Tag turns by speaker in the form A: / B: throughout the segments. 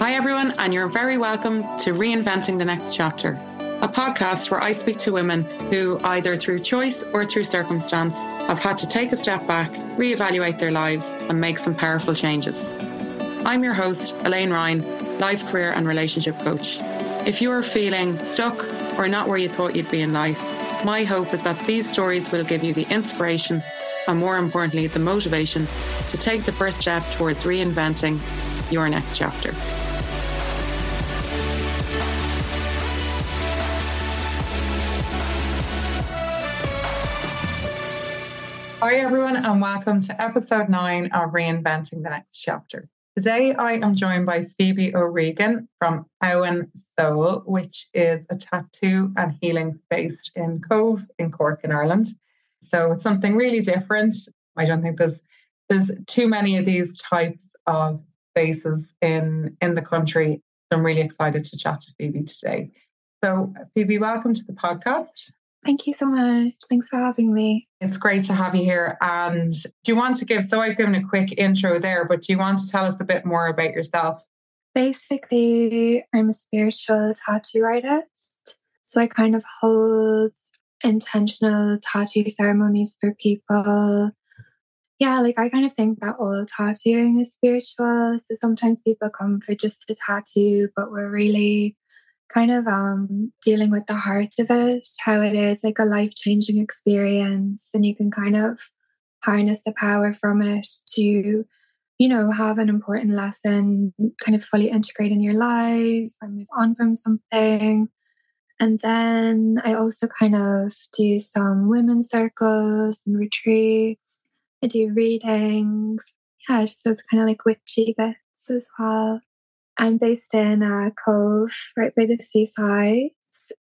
A: Hi, everyone, and you're very welcome to Reinventing the Next Chapter, a podcast where I speak to women who, either through choice or through circumstance, have had to take a step back, reevaluate their lives, and make some powerful changes. I'm your host, Elaine Ryan, life, career, and relationship coach. If you are feeling stuck or not where you thought you'd be in life, my hope is that these stories will give you the inspiration and, more importantly, the motivation to take the first step towards reinventing your next chapter. Hi, everyone, and welcome to episode nine of Reinventing the Next Chapter. Today, I am joined by Phoebe O'Regan from Awen Soul, which is a tattoo and healing based in Cobh in Cork, in Ireland. So it's something really different. I don't think there's there's too many of these types of spaces in in the country. So I'm really excited to chat to Phoebe today. So Phoebe, welcome to the podcast.
B: Thank you so much. Thanks for having me.
A: It's great to have you here. And do you want to give, so I've given a quick intro there, but do you want to tell us a bit more about yourself?
B: Basically, I'm a spiritual tattoo artist. So I kind of hold intentional tattoo ceremonies for people. Yeah, like I kind of think that all tattooing is spiritual. So sometimes people come for just a tattoo, but we're really kind of um, dealing with the heart of it, how it is like a life changing experience, and you can kind of harness the power from it to, you know, have an important lesson, kind of fully integrate in your life or move on from something. And then I also kind of do some women's circles and retreats. I do readings. Yeah, so it's kind of like witchy bits as well. I'm based in uh, Cobh, right by the seaside,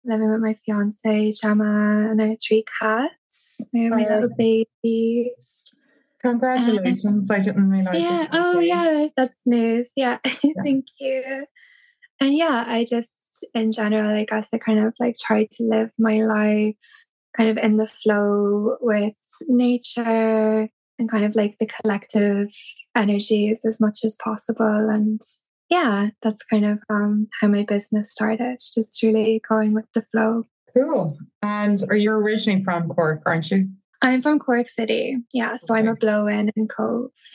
B: living with my fiance Gemma, and our three cats. Have my little babies.
A: Congratulations! I didn't realize.
B: Yeah. Oh, yeah. That's news. Yeah. yeah. Thank you. And yeah, I just, in general, I guess I kind of like try to live my life kind of in the flow with nature and kind of like the collective energies as much as possible and yeah, that's kind of um, how my business started, just really going with the flow.
A: Cool. And are you originally from Cork, aren't you?
B: I'm from Cork City. Yeah. So okay. I'm a blow in in Cobh.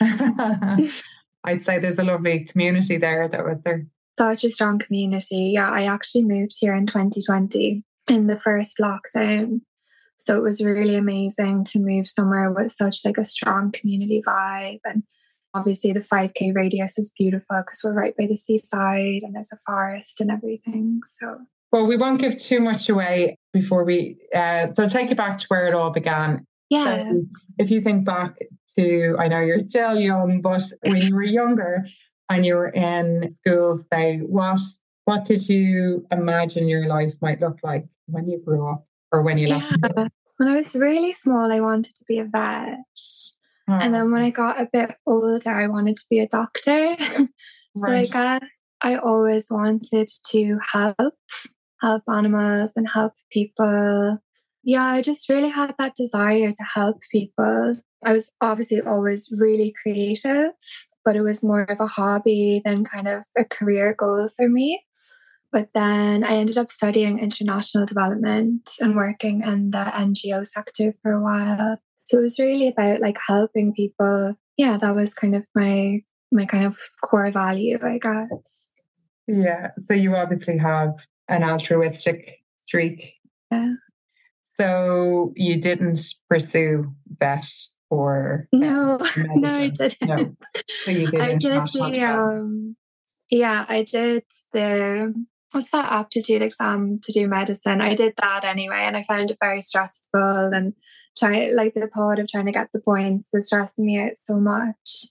A: I'd say there's a lovely community there that was there.
B: Such a strong community. Yeah. I actually moved here in 2020 in the first lockdown. So it was really amazing to move somewhere with such like a strong community vibe and Obviously, the 5K radius is beautiful because we're right by the seaside and there's a forest and everything. So,
A: well, we won't give too much away before we. Uh, so, take you back to where it all began.
B: Yeah.
A: So if you think back to, I know you're still young, but when you were younger and you were in school, say, what what did you imagine your life might look like when you grew up or when you left?
B: Yeah. When I was really small, I wanted to be a vet. And then when I mm. got a bit older, I wanted to be a doctor. so right. I guess I always wanted to help, help animals and help people. Yeah, I just really had that desire to help people. I was obviously always really creative, but it was more of a hobby than kind of a career goal for me. But then I ended up studying international development and working in the NGO sector for a while. So it was really about like helping people. Yeah, that was kind of my my kind of core value, I guess.
A: Yeah. So you obviously have an altruistic streak.
B: Yeah.
A: So you didn't pursue vet or
B: no, no, I didn't.
A: No. So you did. I did
B: the um, yeah, I did the what's that aptitude exam to do medicine? I did that anyway, and I found it very stressful and try like the thought of trying to get the points was stressing me out so much.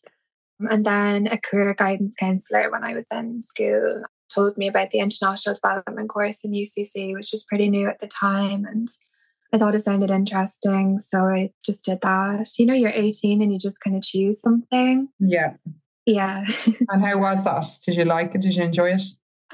B: And then a career guidance counselor when I was in school told me about the international development course in UCC, which was pretty new at the time. And I thought it sounded interesting. So I just did that. You know, you're 18 and you just kind of choose something.
A: Yeah.
B: Yeah.
A: and how was that? Did you like it? Did you enjoy it?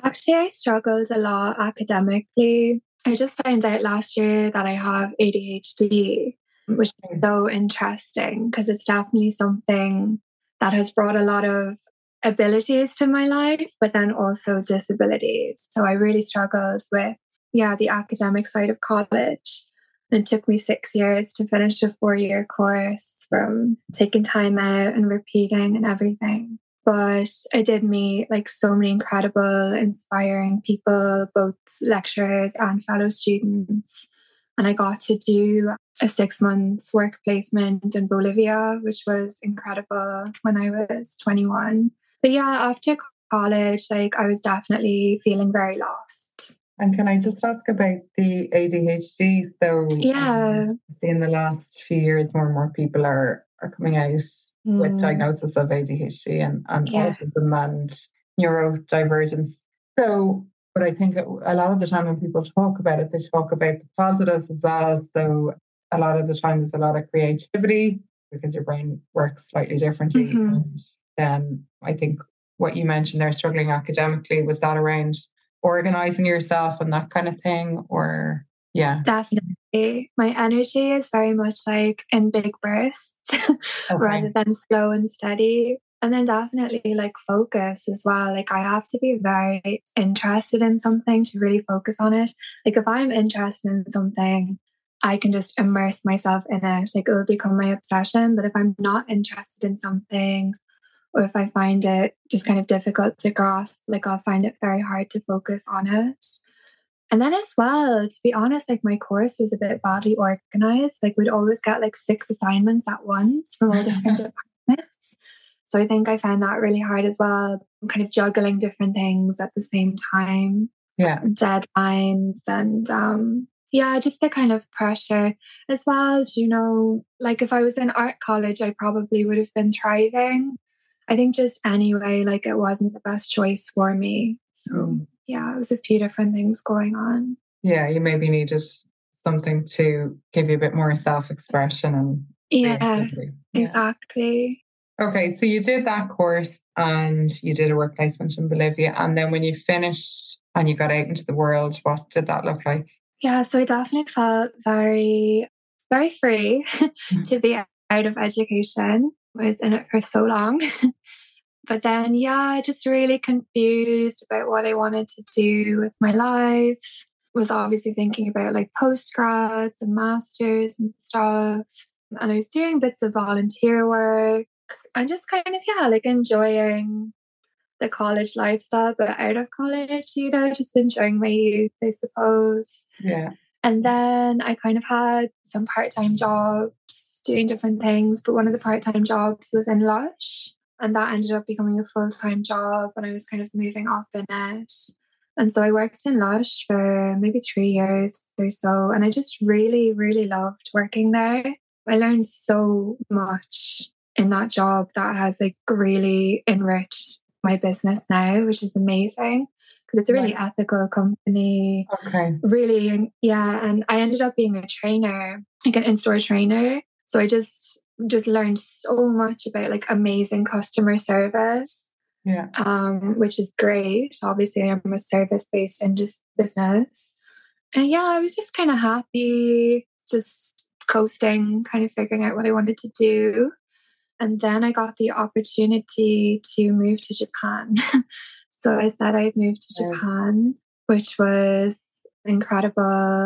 B: Actually, I struggled a lot academically. I just found out last year that I have ADHD which is so interesting because it's definitely something that has brought a lot of abilities to my life, but then also disabilities. So I really struggled with, yeah, the academic side of college. It took me six years to finish a four year course from taking time out and repeating and everything. But I did meet like so many incredible, inspiring people, both lecturers and fellow students. And I got to do a six months work placement in Bolivia, which was incredible when I was 21. But yeah, after college, like I was definitely feeling very lost.
A: And can I just ask about the ADHD? So
B: yeah,
A: um, in the last few years, more and more people are are coming out mm. with diagnosis of ADHD and, and yeah. autism and neurodivergence. So, but I think a lot of the time when people talk about it, they talk about the positives as well. So a lot of the time there's a lot of creativity because your brain works slightly differently. Mm-hmm. And then I think what you mentioned there, struggling academically, was that around organizing yourself and that kind of thing? Or, yeah.
B: Definitely. My energy is very much like in big bursts okay. rather than slow and steady. And then definitely like focus as well. Like I have to be very interested in something to really focus on it. Like if I'm interested in something, I can just immerse myself in it. Like it would become my obsession. But if I'm not interested in something, or if I find it just kind of difficult to grasp, like I'll find it very hard to focus on it. And then as well, to be honest, like my course was a bit badly organized. Like we'd always get like six assignments at once from all different departments. So I think I found that really hard as well, kind of juggling different things at the same time.
A: Yeah.
B: Deadlines and um yeah, just the kind of pressure as well. Do you know, like if I was in art college, I probably would have been thriving. I think just anyway, like it wasn't the best choice for me. So mm. yeah, it was a few different things going on.
A: Yeah, you maybe needed something to give you a bit more self expression and
B: yeah, yeah, exactly.
A: Okay, so you did that course and you did a work placement in Bolivia. And then when you finished and you got out into the world, what did that look like?
B: Yeah, so I definitely felt very, very free mm. to be out of education. I was in it for so long. but then, yeah, just really confused about what I wanted to do with my life. Was obviously thinking about like postgrads and masters and stuff. And I was doing bits of volunteer work and just kind of, yeah, like enjoying the college lifestyle, but out of college, you know, just enjoying my youth, I suppose.
A: Yeah.
B: And then I kind of had some part time jobs doing different things, but one of the part time jobs was in Lush, and that ended up becoming a full time job. And I was kind of moving up in it. And so I worked in Lush for maybe three years or so. And I just really, really loved working there. I learned so much in that job that has like really enriched my business now, which is amazing because it's a really right. ethical company.
A: Okay.
B: Really, yeah. And I ended up being a trainer, like an in-store trainer. So I just just learned so much about like amazing customer service.
A: Yeah.
B: Um, which is great. So obviously, I'm a service-based business. And yeah, I was just kind of happy, just coasting, kind of figuring out what I wanted to do. And then I got the opportunity to move to Japan. so I said I'd move to Japan, which was incredible.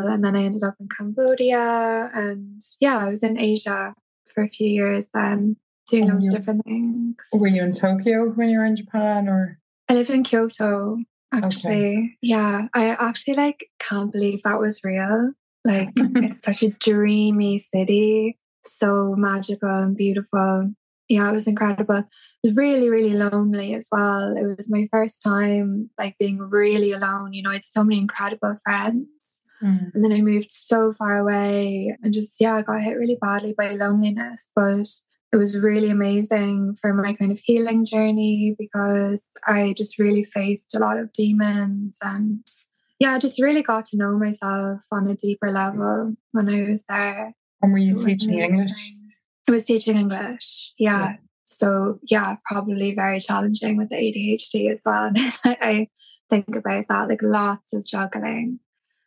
B: And then I ended up in Cambodia. And yeah, I was in Asia for a few years then, doing those different things.
A: Were you in Tokyo when you were in Japan or?
B: I lived in Kyoto, actually. Okay. Yeah, I actually like can't believe that was real. Like it's such a dreamy city, so magical and beautiful yeah, it was incredible. It was really, really lonely as well. It was my first time like being really alone. You know, I had so many incredible friends. Mm. And then I moved so far away and just, yeah, I got hit really badly by loneliness. But it was really amazing for my kind of healing journey because I just really faced a lot of demons and yeah, I just really got to know myself on a deeper level when I was there.
A: And were you so teaching English?
B: I was teaching English. Yeah. yeah. So yeah, probably very challenging with the ADHD as well. I think about that, like lots of juggling.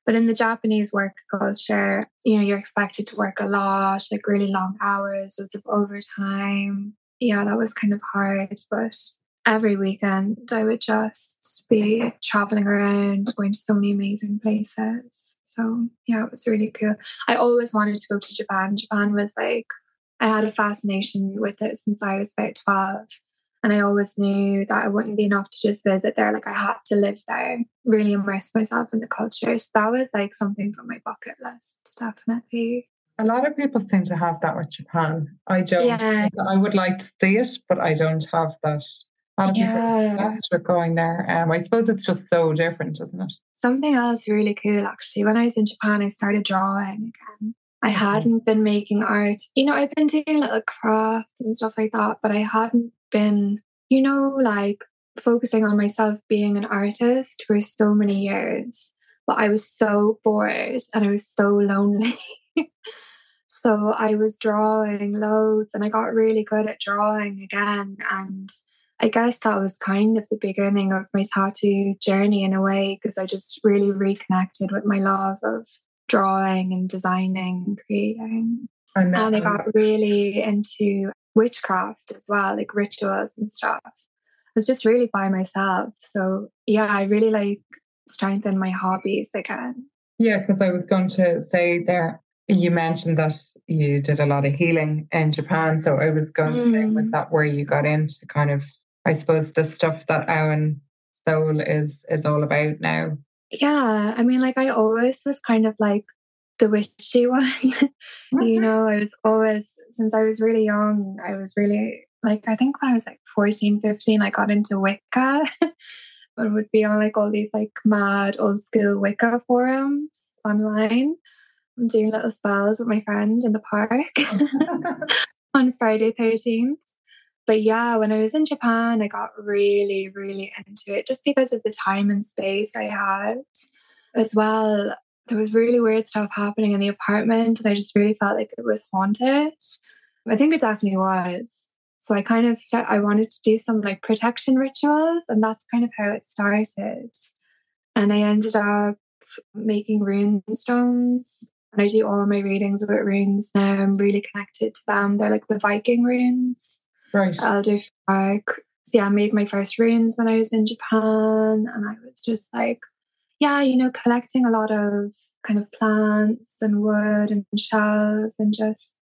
B: But in the Japanese work culture, you know, you're expected to work a lot, like really long hours, lots of overtime. Yeah, that was kind of hard. But every weekend I would just be traveling around, going to so many amazing places. So yeah, it was really cool. I always wanted to go to Japan. Japan was like I had a fascination with it since I was about 12. And I always knew that it wouldn't be enough to just visit there. Like I had to live there, really immerse myself in the culture. So that was like something from my bucket list, definitely.
A: A lot of people seem to have that with Japan. I don't. Yeah. I would like to see it, but I don't have that. A lot of yeah. people obsessed with going there. Um, I suppose it's just so different, isn't it?
B: Something else really cool, actually. When I was in Japan, I started drawing again. I mm-hmm. hadn't been making art. You know, I've been doing little crafts and stuff like that, but I hadn't been, you know, like focusing on myself being an artist for so many years. But I was so bored and I was so lonely. so I was drawing loads and I got really good at drawing again. And I guess that was kind of the beginning of my tattoo journey in a way, because I just really reconnected with my love of drawing and designing and creating. And, I got really into witchcraft as well, like rituals and stuff. I was just really by myself. So yeah, I really like strengthen my hobbies again.
A: Yeah, because I was going to say there, you mentioned that you did a lot of healing in Japan. So I was going mm. to say, was mm. that where you got into kind of, I suppose, the stuff that Awen Soul is is all about now?
B: Yeah, I mean, like I always was kind of like the witchy one. mm-hmm. You know, I was always, since I was really young, I was really like, I think when I was like 14, 15, I got into Wicca. but would be on like all these like mad old school Wicca forums online. I'm doing little spells with my friend in the park on Friday 13th. But yeah, when I was in Japan, I got really, really into it just because of the time and space I had as well there was really weird stuff happening in the apartment and I just really felt like it was haunted. I think it definitely was. So I kind of st- I wanted to do some like protection rituals and that's kind of how it started. And I ended up making rune stones and I do all my readings with runes now. I'm really connected to them. They're like the Viking runes.
A: Right.
B: I'll do So yeah, I made my first runes when I was in Japan and I was just like yeah, you know, collecting a lot of kind of plants and wood and shells and just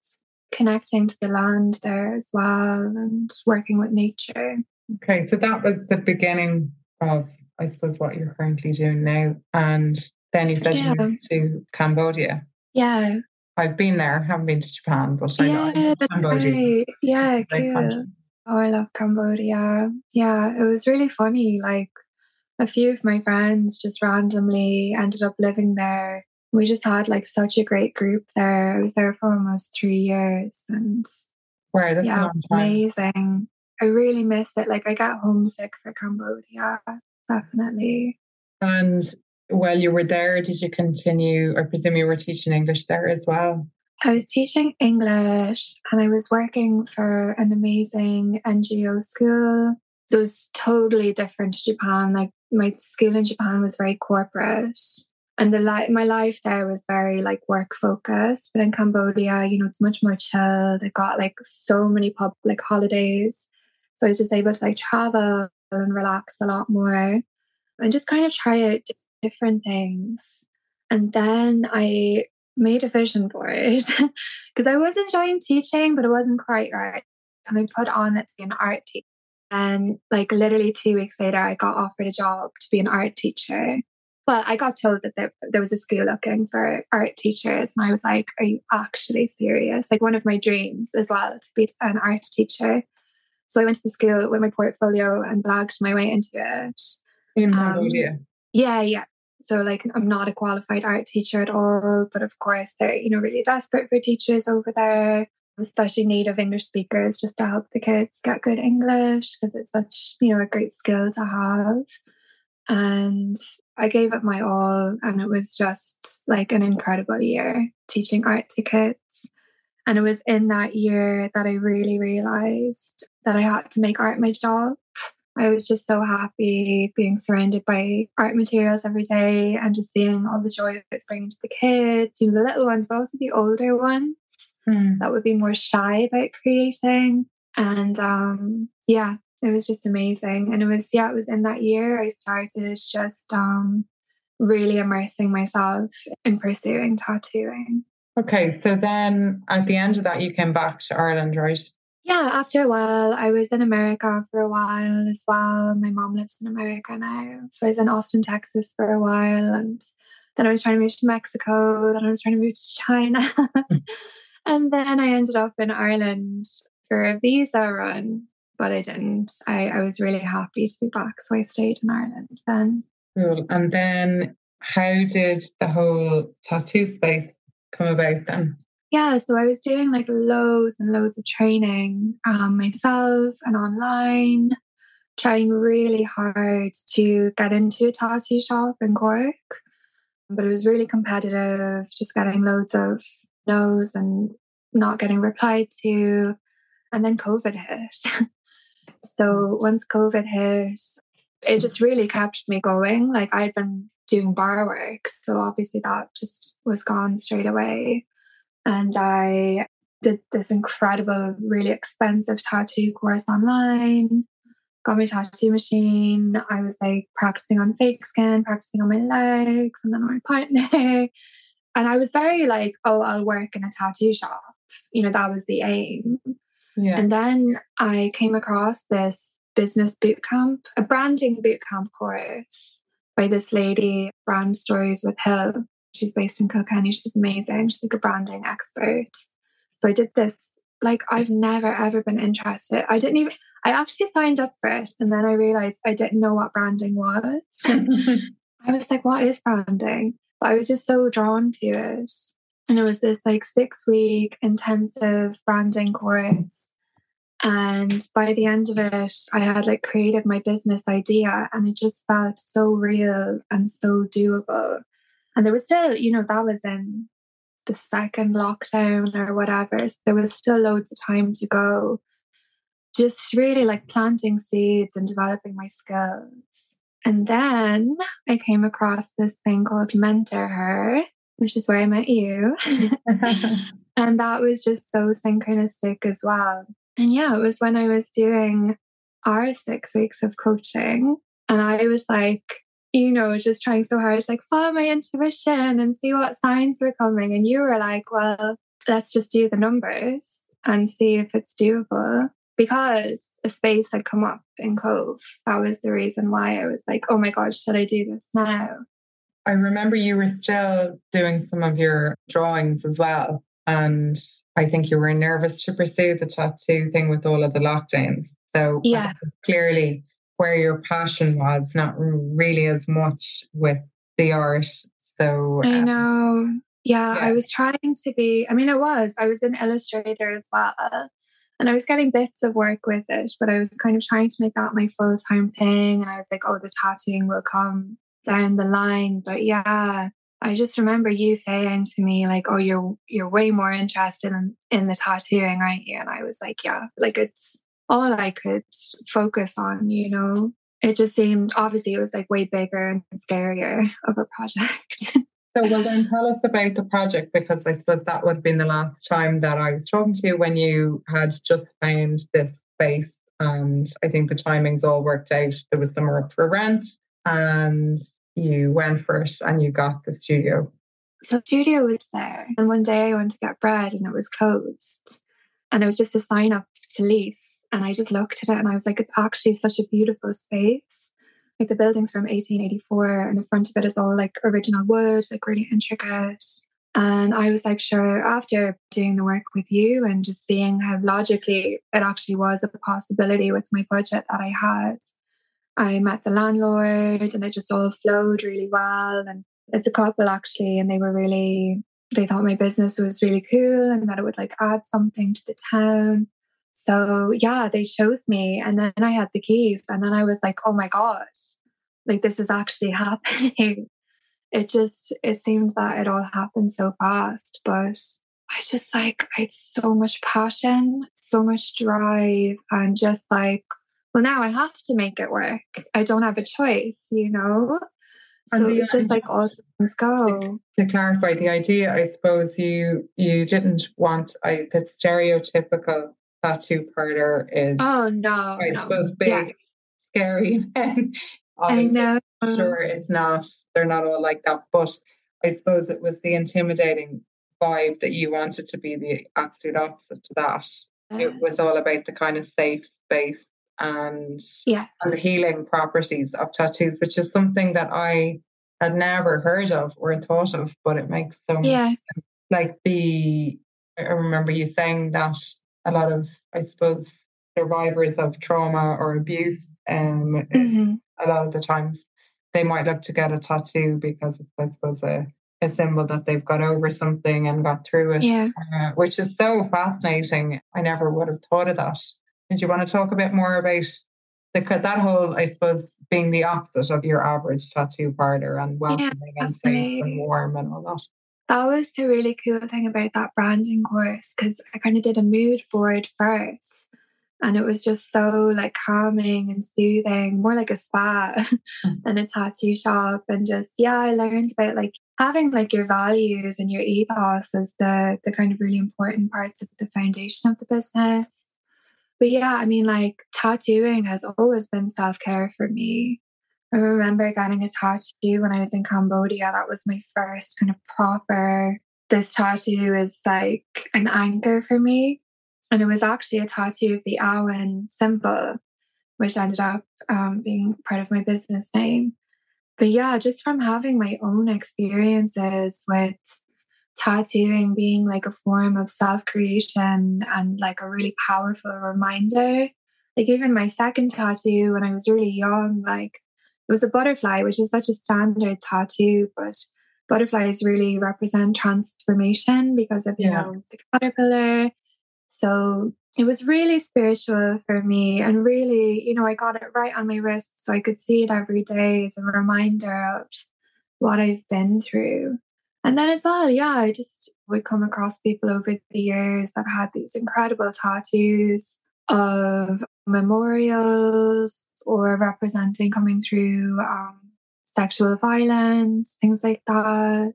B: connecting to the land there as well and working with nature.
A: Okay, so that was the beginning of, I suppose, what you're currently doing now. And then you said yeah. you moved to Cambodia.
B: Yeah.
A: I've been there, I haven't been to Japan, but I
B: yeah,
A: know
B: Cambodia. Right. Yeah, cool. Oh, I love Cambodia. Yeah, it was really funny. Like, a few of my friends just randomly ended up living there. We just had like such a great group there. I was there for almost three years and
A: wow, that's
B: yeah, amazing. I really miss it. Like I got homesick for Cambodia, definitely.
A: And while you were there, did you continue? I presume you were teaching English there as well.
B: I was teaching English and I was working for an amazing NGO school. So it was totally different to Japan. Like my school in Japan was very corporate and the li- my life there was very like work focused but in cambodia you know it's much more chill I got like so many public holidays so i was just able to like travel and relax a lot more and just kind of try out different things and then i made a vision board because i was enjoying teaching but it wasn't quite right and i put on let's be an art teacher and like literally two weeks later, I got offered a job to be an art teacher. Well, I got told that there, there was a school looking for art teachers. And I was like, are you actually serious? Like one of my dreams as well to be an art teacher. So I went to the school with my portfolio and blagged my way into it.
A: In Cambodia? Um,
B: yeah, yeah. So like I'm not a qualified art teacher at all, but of course they're, you know, really desperate for teachers over there especially native English speakers, just to help the kids get good English because it's such, you know, a great skill to have. And I gave it my all, and it was just like an incredible year teaching art to kids. And it was in that year that I really realized that I had to make art my job. I was just so happy being surrounded by art materials every day and just seeing all the joy it's bringing to the kids, you know, the little ones, but also the older ones mm. that would be more shy about creating. And um, yeah, it was just amazing. And it was, yeah, it was in that year I started just um, really immersing myself in pursuing tattooing.
A: Okay, so then at the end of that, you came back to Ireland, right?
B: Yeah, after a while, I was in America for a while as well. My mom lives in America now. So I was in Austin, Texas for a while. And then I was trying to move to Mexico. Then I was trying to move to China. and then I ended up in Ireland for a visa run, but I didn't. I, I was really happy to be back. So I stayed in Ireland then.
A: Cool. And then how did the whole tattoo space come about then?
B: Yeah, so I was doing like loads and loads of training um, myself and online, trying really hard to get into a tattoo shop in Cork. But it was really competitive, just getting loads of no's and not getting replied to. And then COVID hit. so once COVID hit, it just really kept me going. Like I'd been doing bar work. So obviously that just was gone straight away. And I did this incredible, really expensive tattoo course online, got my tattoo machine. I was like practicing on fake skin, practicing on my legs, and then on my partner. And I was very like, oh, I'll work in a tattoo shop. You know, that was the aim. Yeah. And then I came across this business boot camp, a branding boot camp course by this lady, Brand Stories with Hill. She's based in Kilkenny. She's amazing. She's like a branding expert. So I did this. Like I've never ever been interested. I didn't even. I actually signed up for it, and then I realized I didn't know what branding was. I was like, "What is branding?" But I was just so drawn to it, and it was this like six week intensive branding course and by the end of it, I had like created my business idea and it just felt so real and so doable. And there was still, you know, that was in the second lockdown or whatever. So there was still loads of time to go. Just really like planting seeds and developing my skills. And then I came across this thing called Mentor Her, which is where I met you. and that was just so synchronistic as well. And yeah, it was when I was doing our six weeks of coaching. And I was like, you know, just trying so hard to like follow my intuition and see what signs were coming. And you were like, well, let's just do the numbers and see if it's doable. Because a space had come up in Cobh. That was the reason why I was like, oh my God, should I do this now?
A: I remember you were still doing some of your drawings as well. And I think you were nervous to pursue the tattoo thing with all of the lockdowns. So
B: yeah,
A: clearly where your passion was, not really as much with the art. So
B: I um, know. Yeah, yeah, I was trying to be, I mean, it was, I was an illustrator as well. And I was getting bits of work with it, but I was kind of trying to make that my full time thing. And I was like, oh, the tattooing will come down the line. But yeah, I just remember you saying to me like, "Oh, you're you're way more interested in in the tattooing, aren't you?" And I was like, "Yeah." Like it's all I could focus on, you know. It just seemed obviously it was like way bigger and scarier of a project.
A: so, well, then tell us about the project because I suppose that would have been the last time that I was talking to you when you had just found this space, and I think the timings all worked out. There was some work for rent, and you went for it and you got the studio?
B: So studio was there. And one day I went to get bread and it was closed. And there was just a sign up to lease. And I just looked at it and I was like, it's actually such a beautiful space. Like the building's from 1884 and the front of it is all like original wood, like really intricate. And I was like, sure, after doing the work with you and just seeing how logically it actually was a possibility with my budget that I had, I met the landlord and it just all flowed really well. And it's a couple actually, and they were really, they thought my business was really cool and that it would like add something to the town. So yeah, they chose me and then I had the keys and then I was like, oh my God, like this is actually happening. It just, it seemed that it all happened so fast, but I just like, I had so much passion, so much drive, and just like well, now I have to make it work. I don't have a choice, you know? So it's just like all systems go.
A: To, to, clarify the idea, I suppose you you didn't want I, the stereotypical tattoo parlor is
B: oh no
A: I
B: no.
A: suppose big,
B: Yeah.
A: scary. And
B: I know.
A: sure it's not they're not all like that. But I suppose it was the intimidating vibe that you wanted to be the absolute opposite to that. It was all about the kind of safe space and
B: Yes.
A: and the healing properties of tattoos, which is something that I had never heard of or thought of, but it makes so much
B: Yeah.
A: like the I remember you saying that a lot of I suppose survivors of trauma or abuse um
B: Mhm.
A: a lot of the times they might look to get a tattoo because it's I suppose a, a symbol that they've got over something and got through it
B: Yeah.
A: uh, which is so fascinating I never would have thought of that did you want to talk a bit more about the that whole I suppose being the opposite of your average tattoo parlor and welcoming and safe and warm and all that
B: That was the really cool thing about that branding course because I kind of did a mood board first. And it was just so like calming and soothing, more like a spa than a tattoo shop. And just, yeah, I learned about like having like your values and your ethos as the, the kind of really important parts of the foundation of the business. But yeah, I mean, like tattooing has always been self care for me. I remember getting a tattoo when I was in Cambodia. That was my first kind of proper. This tattoo is like an anchor for me. And it was actually a tattoo of the Awen symbol, which ended up um, being part of my business name. But yeah, just from having my own experiences with tattooing being like a form of self creation and like a really powerful reminder. Like, even my second tattoo when I was really young, like, it was a butterfly, which is such a standard tattoo, but butterflies really represent transformation because of, you
A: Yeah.
B: know, the caterpillar. So it was really spiritual for me and really, you know, I got it right on my wrist so I could see it every day as a reminder of what I've been through. And then as well, yeah, I just would come across people over the years that had these incredible tattoos of memorials or representing coming through um, sexual violence, things like that.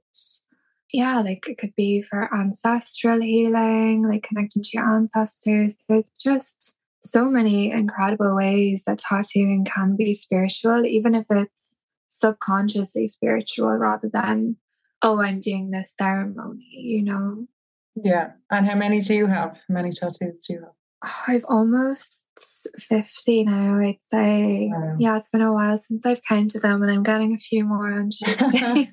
B: Yeah, like it could be for ancestral healing, like connecting to your ancestors. There's just so many incredible ways that tattooing can be spiritual, even if it's subconsciously spiritual rather than, oh, I'm doing this ceremony, you know?
A: Yeah. And how many do you have? How many tattoos do you have?
B: Oh, I've almost 50 now, I'd say.
A: Wow.
B: Yeah, it's been a while since I've counted them, and I'm getting a few more on Tuesday.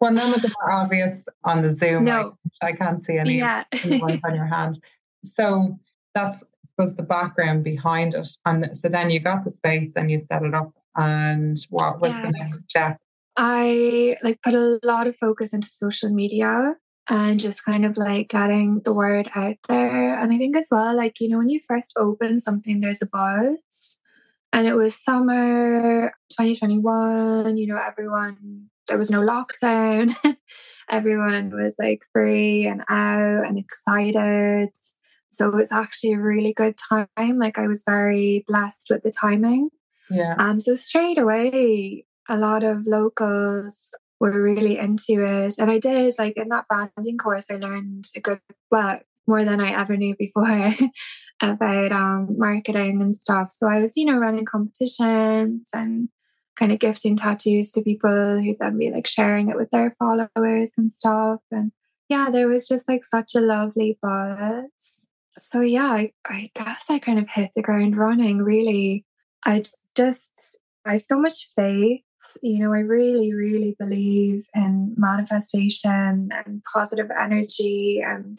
A: Well, none of them are obvious on the Zoom.
B: No.
A: I, I can't see any
B: yeah.
A: ones on your hand. So that's was the background behind it. And so then you got the space and you set it up. And what was the next step?
B: I like put a lot of focus into social media and just kind of like getting the word out there. And I think as well, like, you know, when you first open something, there's a buzz. And it was summer 2021, you know, everyone, there was no lockdown. everyone was like free and out and excited. So it's actually a really good time. Like I was very blessed with the timing.
A: Yeah.
B: Um, so straight away, a lot of locals were really into it. And I did, like in that branding course, I learned a good, well, more than I ever knew before about um, marketing and stuff. So I was, you know, running competitions and kind of gifting tattoos to people who'd then be like sharing it with their followers and stuff. And yeah, there was just like such a lovely buzz. So yeah, I, I guess I kind of hit the ground running really. I just, I have so much faith. You know, I really, really believe in manifestation and positive energy. And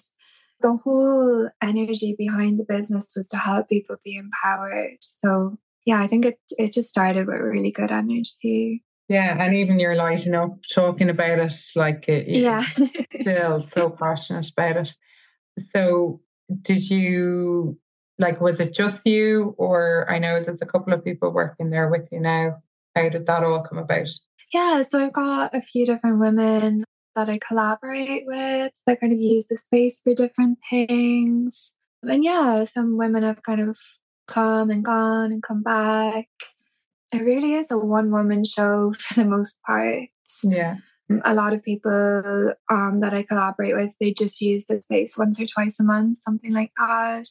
B: the whole energy behind the business was to help people be empowered. So, yeah, I think it, it just started with really good energy.
A: Yeah. And even you're lighting up talking about it, like uh, it, it-
B: Yeah.
A: still so passionate about it. So did you like was it just you or I know there's a couple of people working there with you now. How did that all come about?
B: Yeah, so I've got a few different women that I collaborate with that kind of use the space for different things. And yeah, some women have kind of come and gone and come back. It really is a one woman show for the most part.
A: Yeah.
B: A lot of people um, that I collaborate with, they just use the space once or twice a month, something like that.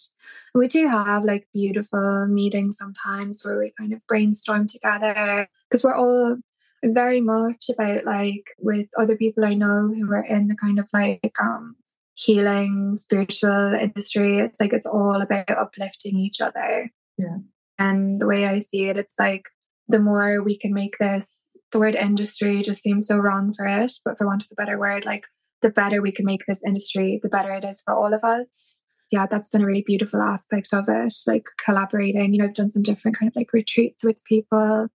B: We do have like beautiful meetings sometimes where we kind of brainstorm together because we're all very much about like with other people I know who are in the kind of like um, healing spiritual industry. It's like it's all about uplifting each other.
A: Yeah.
B: And the way I see it, it's like the more we can make this, the word industry just seems so wrong for it, but for want of a better word, like the better we can make this industry, the better it is for all of us. Yeah, that's been a really beautiful aspect of it, like collaborating. You know, I've done some different kind of like retreats with people.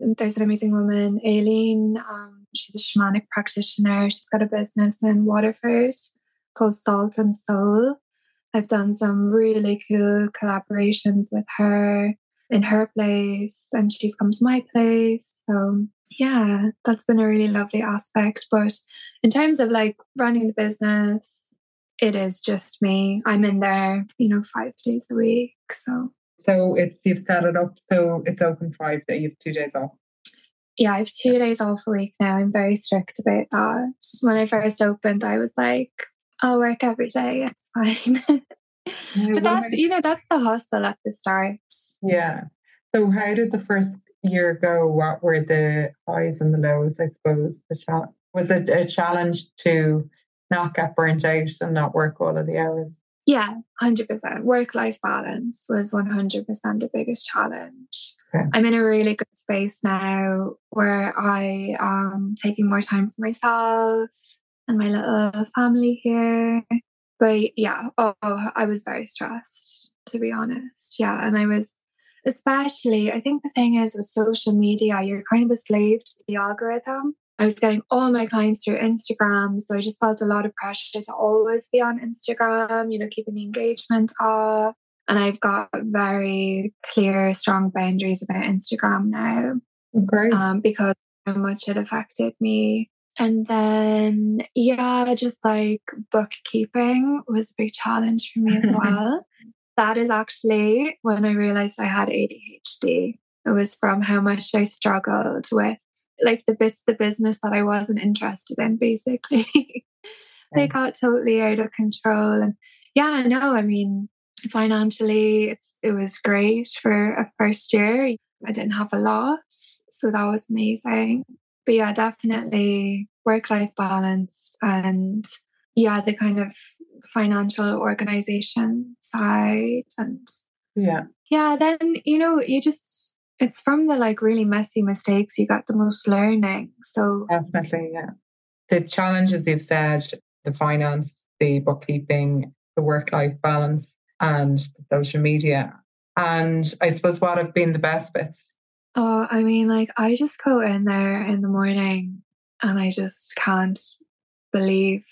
B: There's an amazing woman, Aileen. Um, she's a shamanic practitioner. She's got a business in Waterford called Salt and Soul. I've done some really cool collaborations with her in her place and she's come to my place. So yeah, that's been a really lovely aspect. But in terms of like running the business, it is just me. I'm in there, you know, five days a week. So
A: so it's you've set it up so it's open five that you have two days off.
B: Yeah, I have two days off a week now. I'm very strict about that. When I first opened, I was like, I'll work every day, it's fine. but that's you know that's the hustle at the start
A: yeah so how did the first year go what were the highs and the lows i suppose the challenge was it a challenge to not get burnt out and not work all of the hours
B: yeah 100% work life balance was 100% the biggest challenge okay. i'm in a really good space now where i am taking more time for myself and my little family here but yeah, oh, I was very stressed, to be honest. Yeah. And I was, especially, I think the thing is with social media, you're kind of a slave to the algorithm. I was getting all my clients through Instagram. So I just felt a lot of pressure to always be on Instagram, you know, keeping the engagement up. And I've got very clear, strong boundaries about Instagram now.
A: Great.
B: Um, because how much it affected me. And then, yeah, just like bookkeeping was a big challenge for me as well. That is actually when I realized I had ADHD. It was from how much I struggled with like the bits of the business that I wasn't interested in, basically. they got totally out of control. And yeah, no, I mean, financially, it's it was great for a first year. I didn't have a loss, so that was amazing but yeah, definitely work life balance and yeah, the kind of financial organization side and
A: yeah.
B: Yeah, then you know, you just it's from the like really messy mistakes you got the most learning. So
A: definitely, yeah. The challenges you've said, the finance, the bookkeeping, the work life balance, and the social media. And I suppose what have been the best bits
B: Oh, I mean, like, I just go in there in the morning and I just can't believe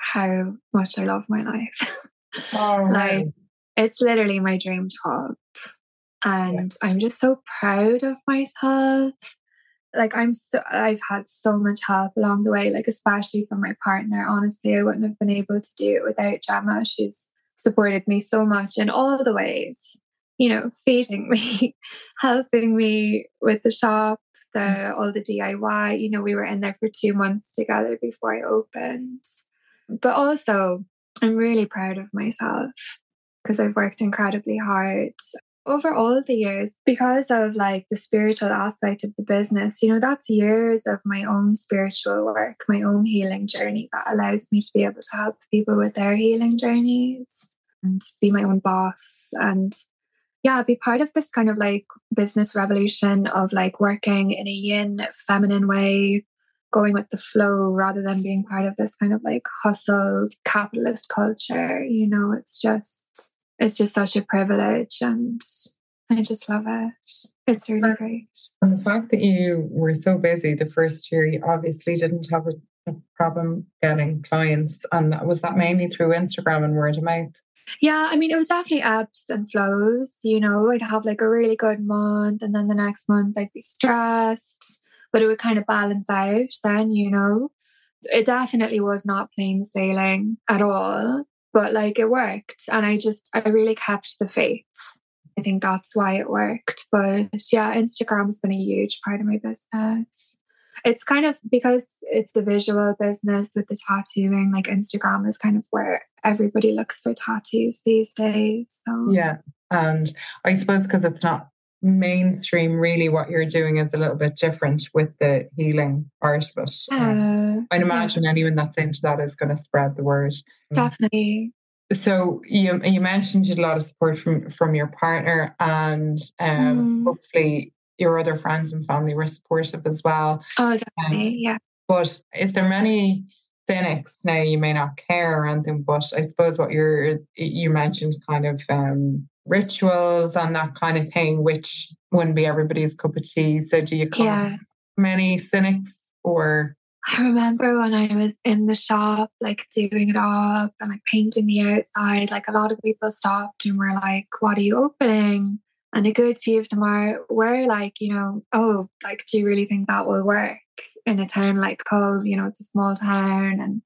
B: how much I love my life.
A: Oh,
B: like, it's literally my dream job. And I'm just so proud of myself. Like, I'm so, I've had so much help along the way, like, especially from my partner. Honestly, I wouldn't have been able to do it without Gemma. She's supported me so much in all the ways you know, feeding me, helping me with the shop, the mm. all the DIY. You know, we were in there for two months together before I opened. But also, I'm really proud of myself because I've worked incredibly hard over all the years because of like the spiritual aspect of the business. You know, that's years of my own spiritual work, my own healing journey that allows me to be able to help people with their healing journeys and be my own boss and yeah, be part of this kind of like business revolution of like working in a yin feminine way, going with the flow rather than being part of this kind of like hustle capitalist culture. You know, it's just it's just such a privilege and I just love it. It's really great.
A: And the fact that you were so busy the first year, you obviously didn't have a, a problem getting clients. And was that mainly through Instagram and word of mouth?
B: Yeah, I mean, it was definitely ebbs and flows. You know, I'd have like a really good month, and then the next month I'd be stressed, but it would kind of balance out then, you know. It definitely was not plain sailing at all, but like it worked. And I just, I really kept the faith. I think that's why it worked. But yeah, Instagram's been a huge part of my business. it's kind of because it's a visual business with the tattooing, like Instagram is kind of where everybody looks for tattoos these days. So
A: yeah. And I suppose because it's not mainstream, really what you're doing is a little bit different with the healing part of it. Uh, I'd imagine yeah. anyone that's into that is going to spread the word.
B: Definitely.
A: So you you mentioned you a lot of support from from your partner and um, mm. hopefully your other friends and family were supportive as well.
B: Oh, definitely, um, yeah.
A: But is there many cynics now? You may not care or anything, but I suppose what you're you mentioned kind of um, rituals and that kind of thing, which wouldn't be everybody's cup of tea. So do you come yeah. many cynics or
B: I remember when I was in the shop, like doing it up and like painting the outside, like a lot of people stopped and were like, What are you opening? And a good few of them are were like, you know, oh, like, do you really think that will work in a town like Cobh? You know, it's a small town and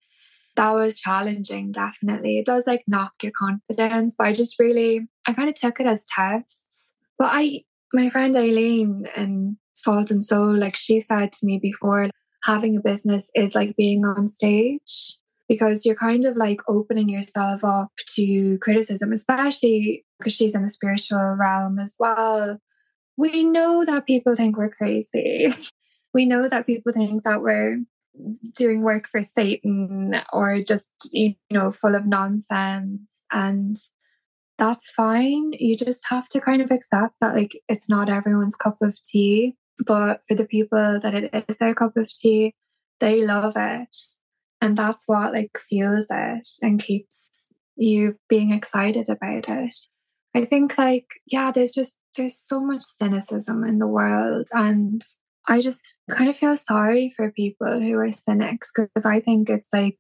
B: that was challenging, definitely. It does like knock your confidence, but I just really I kind of took it as tests. But I my friend Aileen and Salt and Soul, like she said to me before, having a business is like being on stage because you're kind of like opening yourself up to criticism, especially because she's in the spiritual realm as well. We know that people think we're crazy. we know that people think that we're doing work for Satan or just, you know, full of nonsense. And that's fine. You just have to kind of accept that, like, it's not everyone's cup of tea. But for the people that it is their cup of tea, they love it. And that's what like fuels it and keeps you being excited about it. I think like, yeah, there's just there's so much cynicism in the world and I just kind of feel sorry for people who are cynics because I think it's like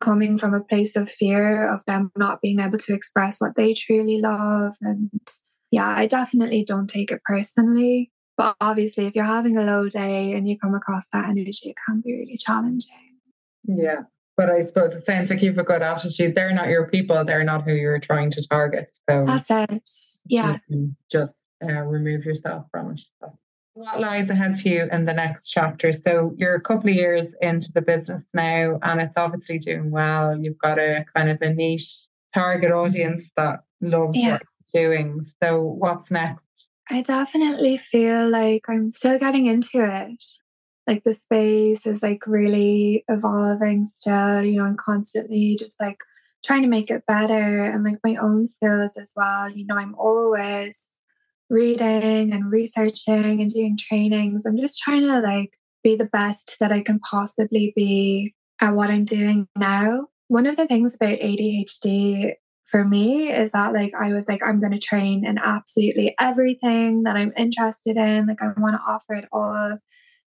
B: coming from a place of fear of them not being able to express what they truly love. And yeah, I definitely don't take it personally. But obviously, if you're having a low day and you come across that energy, it can be really challenging.
A: Yeah. But I suppose it sounds like you have a good attitude. They're not your people. They're not who you're trying to target. So
B: that's it. Yeah.
A: just uh, remove yourself from it. So what lies ahead for you in the next chapter? So you're a couple of years into the business now, and it's obviously doing well. You've got a kind of a niche target audience that loves yeah. what it's doing. So what's next?
B: I definitely feel like I'm still getting into it. Like the space is like really evolving still, you know, and constantly just like trying to make it better and like my own skills as well. You know, I'm always reading and researching and doing trainings. I'm just trying to like be the best that I can possibly be at what I'm doing now. One of the things about ADHD for me is that like I was like I'm going to train in absolutely everything that I'm interested in like I want to offer it all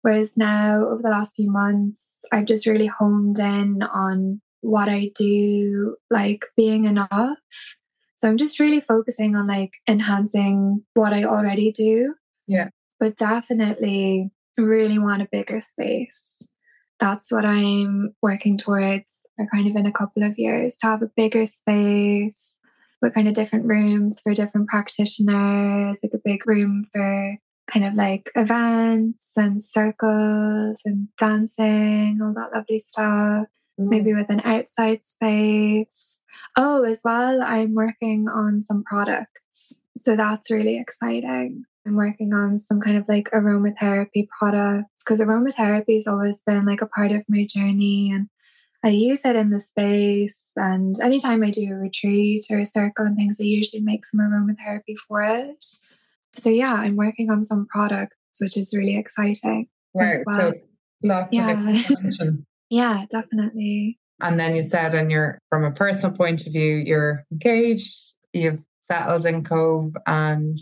B: whereas now over the last few months I've just really honed in on what I do like being enough so I'm just really focusing on like enhancing what I already do.
A: Yeah.
B: But definitely really want a bigger space. That's what I'm working towards for kind of in a couple of years to have a bigger space with kind of different rooms for different practitioners, like a big room for kind of like events and circles and dancing, all that lovely stuff. Mm. Maybe with an outside space. Oh, as well, I'm working on some products. So that's really exciting. I'm working on some kind of like aromatherapy products because aromatherapy has always been like a part of my journey and I use it in the space. And anytime I do a retreat or a circle and things, I usually make some aromatherapy for it. So yeah, I'm working on some products, which is really exciting.
A: Right. Well. So lots yeah. of
B: yeah, definitely.
A: And then you said, and you're from a personal point of view, you're engaged, you've settled in Cobh, and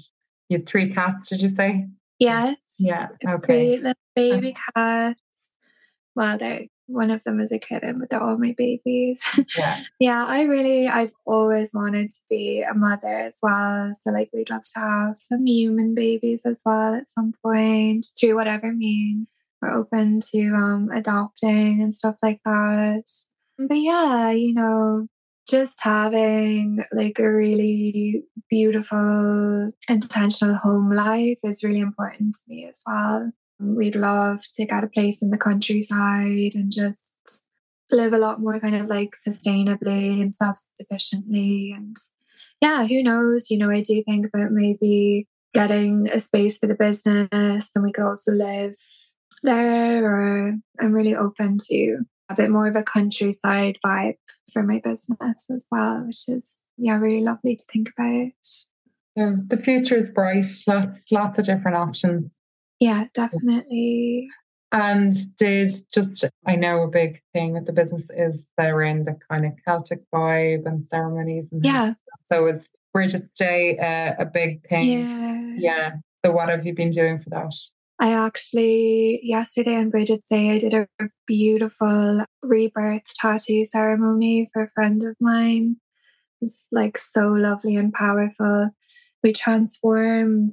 A: you had three cats, did you say?
B: Yes.
A: Yeah. Okay.
B: Three uh-huh. baby cats. Well, they're one of them is a kitten, but they're all my babies.
A: Yeah.
B: yeah, I really I've always wanted to be a mother as well. So like we'd love to have some human babies as well at some point through whatever means. We're open to um adopting and stuff like that. But yeah, you know, just having like a really beautiful, intentional home life is really important to me as well. we'd love to get a place in the countryside and just live a lot more kind of like sustainably and self sufficiently. And yeah, who knows? You know, I do think about maybe getting a space for the business and we could also live there or I'm really open to a bit more of a countryside vibe for my business as well, which is yeah, really lovely to think about.
A: Yeah, the future is bright. Lots, lots of different options.
B: Yeah, definitely.
A: And did just I know a big thing with the business is they're in the kind of Celtic vibe and ceremonies and
B: yeah.
A: So is Brigid's Day uh, a big thing?
B: Yeah.
A: Yeah. So what have you been doing for that?
B: I actually, yesterday on Brigid's Day, I did a beautiful rebirth tattoo ceremony for a friend of mine. It was like so lovely and powerful. We transformed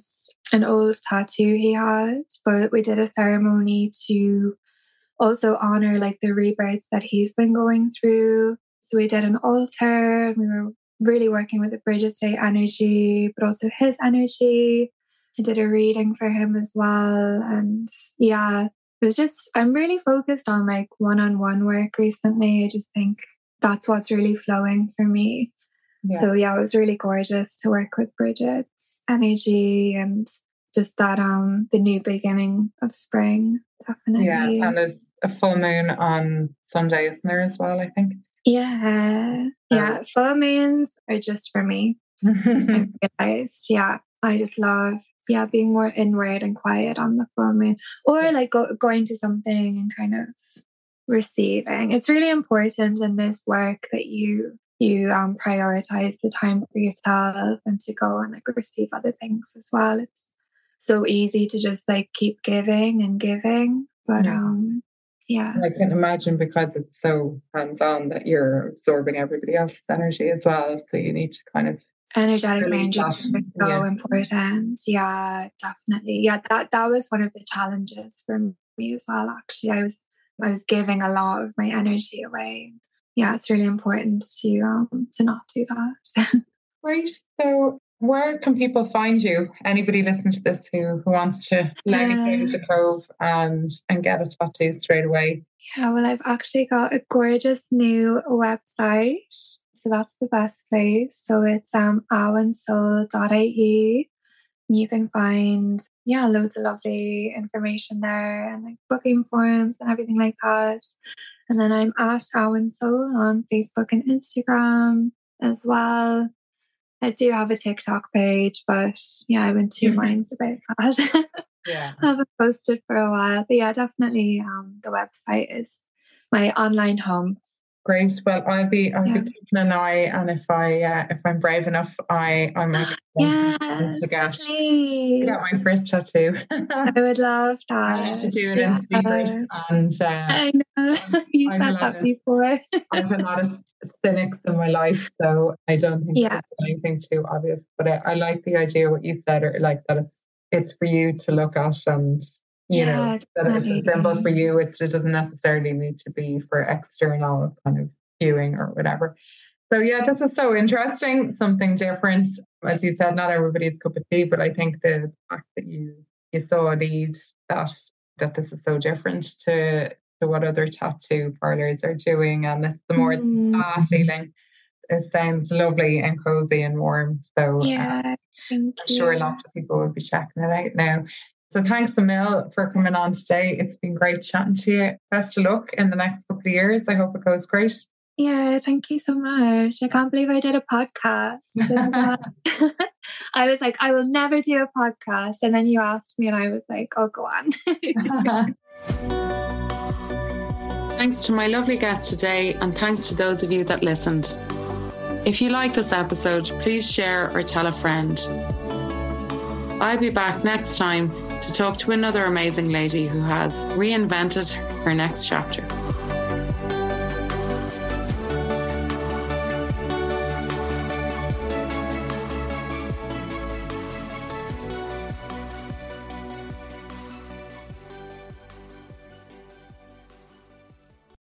B: an old tattoo he had, but we did a ceremony to also honor like the rebirths that he's been going through. So we did an altar. We were really working with the Brigid's Day energy, but also his energy. I did a reading for him as well. And yeah, it was just, I'm really focused on like one on one work recently. I just think that's what's really flowing for me. Yeah. So yeah, it was really gorgeous to work with Brigid's energy and just that um the new beginning of spring, definitely.
A: Yeah, and there's a full moon on Sunday, isn't there as well, I think?
B: Yeah. Yeah. Full moons are just for me. I realized. Yeah. I just love yeah, being more inward and quiet on the full moon. Or like go, going to something and kind of receiving. It's really important in this work that you you um prioritize the time for yourself and to go and like receive other things as well. It's so easy to just like keep giving and giving. But yeah. um yeah.
A: I can imagine because it's so hands on that you're absorbing everybody else's energy as well. So you need to kind of
B: energetic range is so yeah. important. Yeah, definitely. Yeah, that that was one of the challenges for me as well. Actually, I was I was giving a lot of my energy away. Yeah, it's really important to um to not do that.
A: right So where can people find you? Anybody listen to this who, who wants to learn uh, into Cobh and and get a tattoo straight away?
B: Yeah, well, I've actually got a gorgeous new website. So that's the best place. So it's um awensoul.ie. You can find, yeah, loads of lovely information there and like booking forms and everything like that. And then I'm at Awen Soul on Facebook and Instagram as well. I do have a TikTok page, but yeah, I'm in 2 mm-hmm. minds about that. yeah. I haven't posted for a while. But yeah, definitely um, the website is my online home.
A: Great. Well, I'll be I'll yeah. be keeping an eye, and if I uh, if I'm brave enough, I I might
B: yes,
A: to get, to get my first tattoo.
B: I would love that.
A: I to do it yeah. in secret, and uh,
B: I know you i said that of, before. I
A: have a lot of cynics in my life, so I don't think
B: yeah.
A: anything too obvious. But I, I like the idea what you said, or like that it's it's for you to look at and you yeah, know that it's a symbol for you it's, it doesn't necessarily need to be for external kind of viewing or whatever so yeah this is so interesting something different as you said not everybody's cup of tea but i think the fact that you you saw a that that this is so different to to what other tattoo parlors are doing and it's the more mm. ah feeling it sounds lovely and cozy and warm so
B: uh, yeah
A: I'm sure lots of people will be checking it out now. So thanks, Emil, for coming on today. It's been great chatting to you. Best of luck in the next couple of years. I hope it goes great.
B: Yeah, thank you so much. I can't believe I did a podcast. I was like, I will never do a podcast. And then you asked me, and I was like, oh, go on.
C: thanks to my lovely guest today, and thanks to those of you that listened. If you like this episode, please share or tell a friend. I'll be back next time to talk to another amazing lady who has reinvented her next chapter.